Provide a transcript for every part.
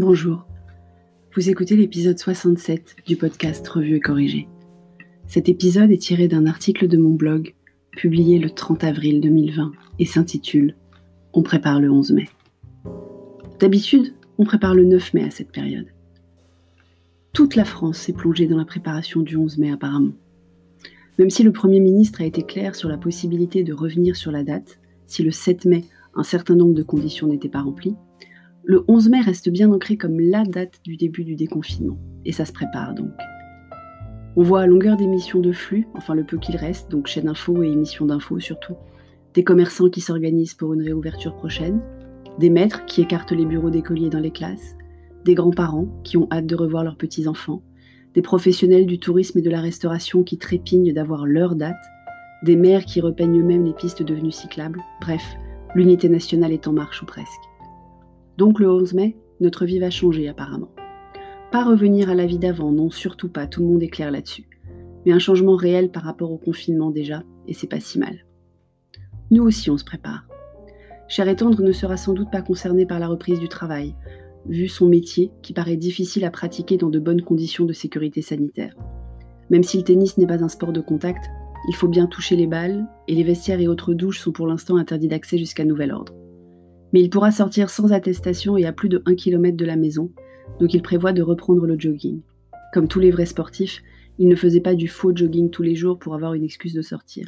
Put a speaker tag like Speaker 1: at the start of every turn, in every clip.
Speaker 1: Bonjour. Vous écoutez l'épisode 67 du podcast Revue et Corrigé. Cet épisode est tiré d'un article de mon blog publié le 30 avril 2020 et s'intitule On prépare le 11 mai. D'habitude, on prépare le 9 mai à cette période. Toute la France s'est plongée dans la préparation du 11 mai apparemment. Même si le Premier ministre a été clair sur la possibilité de revenir sur la date, si le 7 mai un certain nombre de conditions n'étaient pas remplies, le 11 mai reste bien ancré comme la date du début du déconfinement, et ça se prépare donc. On voit à longueur d'émissions de flux, enfin le peu qu'il reste, donc chaîne info et émissions d'infos surtout, des commerçants qui s'organisent pour une réouverture prochaine, des maîtres qui écartent les bureaux d'écoliers dans les classes, des grands-parents qui ont hâte de revoir leurs petits-enfants, des professionnels du tourisme et de la restauration qui trépignent d'avoir leur date, des maires qui repeignent eux-mêmes les pistes devenues cyclables, bref, l'unité nationale est en marche ou presque. Donc le 11 mai, notre vie va changer apparemment. Pas revenir à la vie d'avant, non, surtout pas, tout le monde est clair là-dessus. Mais un changement réel par rapport au confinement déjà, et c'est pas si mal. Nous aussi, on se prépare. Cher et tendre ne sera sans doute pas concerné par la reprise du travail, vu son métier qui paraît difficile à pratiquer dans de bonnes conditions de sécurité sanitaire. Même si le tennis n'est pas un sport de contact, il faut bien toucher les balles, et les vestiaires et autres douches sont pour l'instant interdits d'accès jusqu'à nouvel ordre mais il pourra sortir sans attestation et à plus de 1 km de la maison, donc il prévoit de reprendre le jogging. Comme tous les vrais sportifs, il ne faisait pas du faux jogging tous les jours pour avoir une excuse de sortir.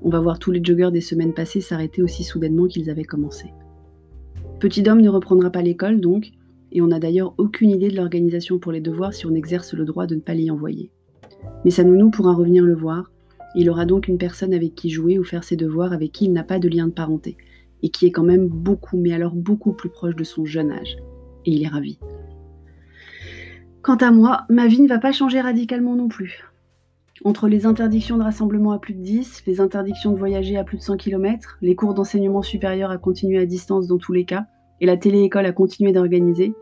Speaker 1: On va voir tous les joggeurs des semaines passées s'arrêter aussi soudainement qu'ils avaient commencé. Petit homme ne reprendra pas l'école donc, et on n'a d'ailleurs aucune idée de l'organisation pour les devoirs si on exerce le droit de ne pas l'y envoyer. Mais sa nounou pourra revenir le voir, il aura donc une personne avec qui jouer ou faire ses devoirs avec qui il n'a pas de lien de parenté, et qui est quand même beaucoup, mais alors beaucoup plus proche de son jeune âge. Et il est ravi. Quant à moi, ma vie ne va pas changer radicalement non plus. Entre les interdictions de rassemblement à plus de 10, les interdictions de voyager à plus de 100 km, les cours d'enseignement supérieur à continuer à distance dans tous les cas, et la télé-école à continuer d'organiser,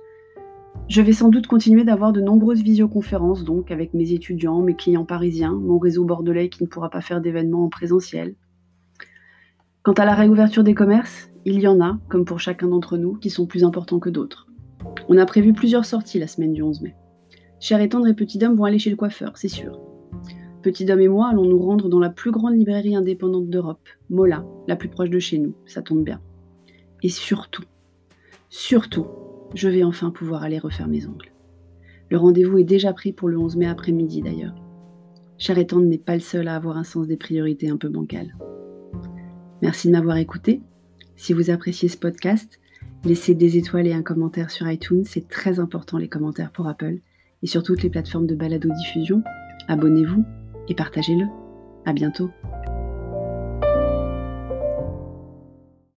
Speaker 1: je vais sans doute continuer d'avoir de nombreuses visioconférences, donc avec mes étudiants, mes clients parisiens, mon réseau bordelais qui ne pourra pas faire d'événements en présentiel, Quant à la réouverture des commerces, il y en a, comme pour chacun d'entre nous, qui sont plus importants que d'autres. On a prévu plusieurs sorties la semaine du 11 mai. Cher et tendre et Petit Dom vont aller chez le coiffeur, c'est sûr. Petit Dom et moi allons nous rendre dans la plus grande librairie indépendante d'Europe, Mola, la plus proche de chez nous, ça tombe bien. Et surtout, surtout, je vais enfin pouvoir aller refaire mes ongles. Le rendez-vous est déjà pris pour le 11 mai après-midi d'ailleurs. Cher et n'est pas le seul à avoir un sens des priorités un peu bancal. Merci de m'avoir écouté. Si vous appréciez ce podcast, laissez des étoiles et un commentaire sur iTunes. C'est très important les commentaires pour Apple et sur toutes les plateformes de balado-diffusion. Abonnez-vous et partagez-le. À bientôt.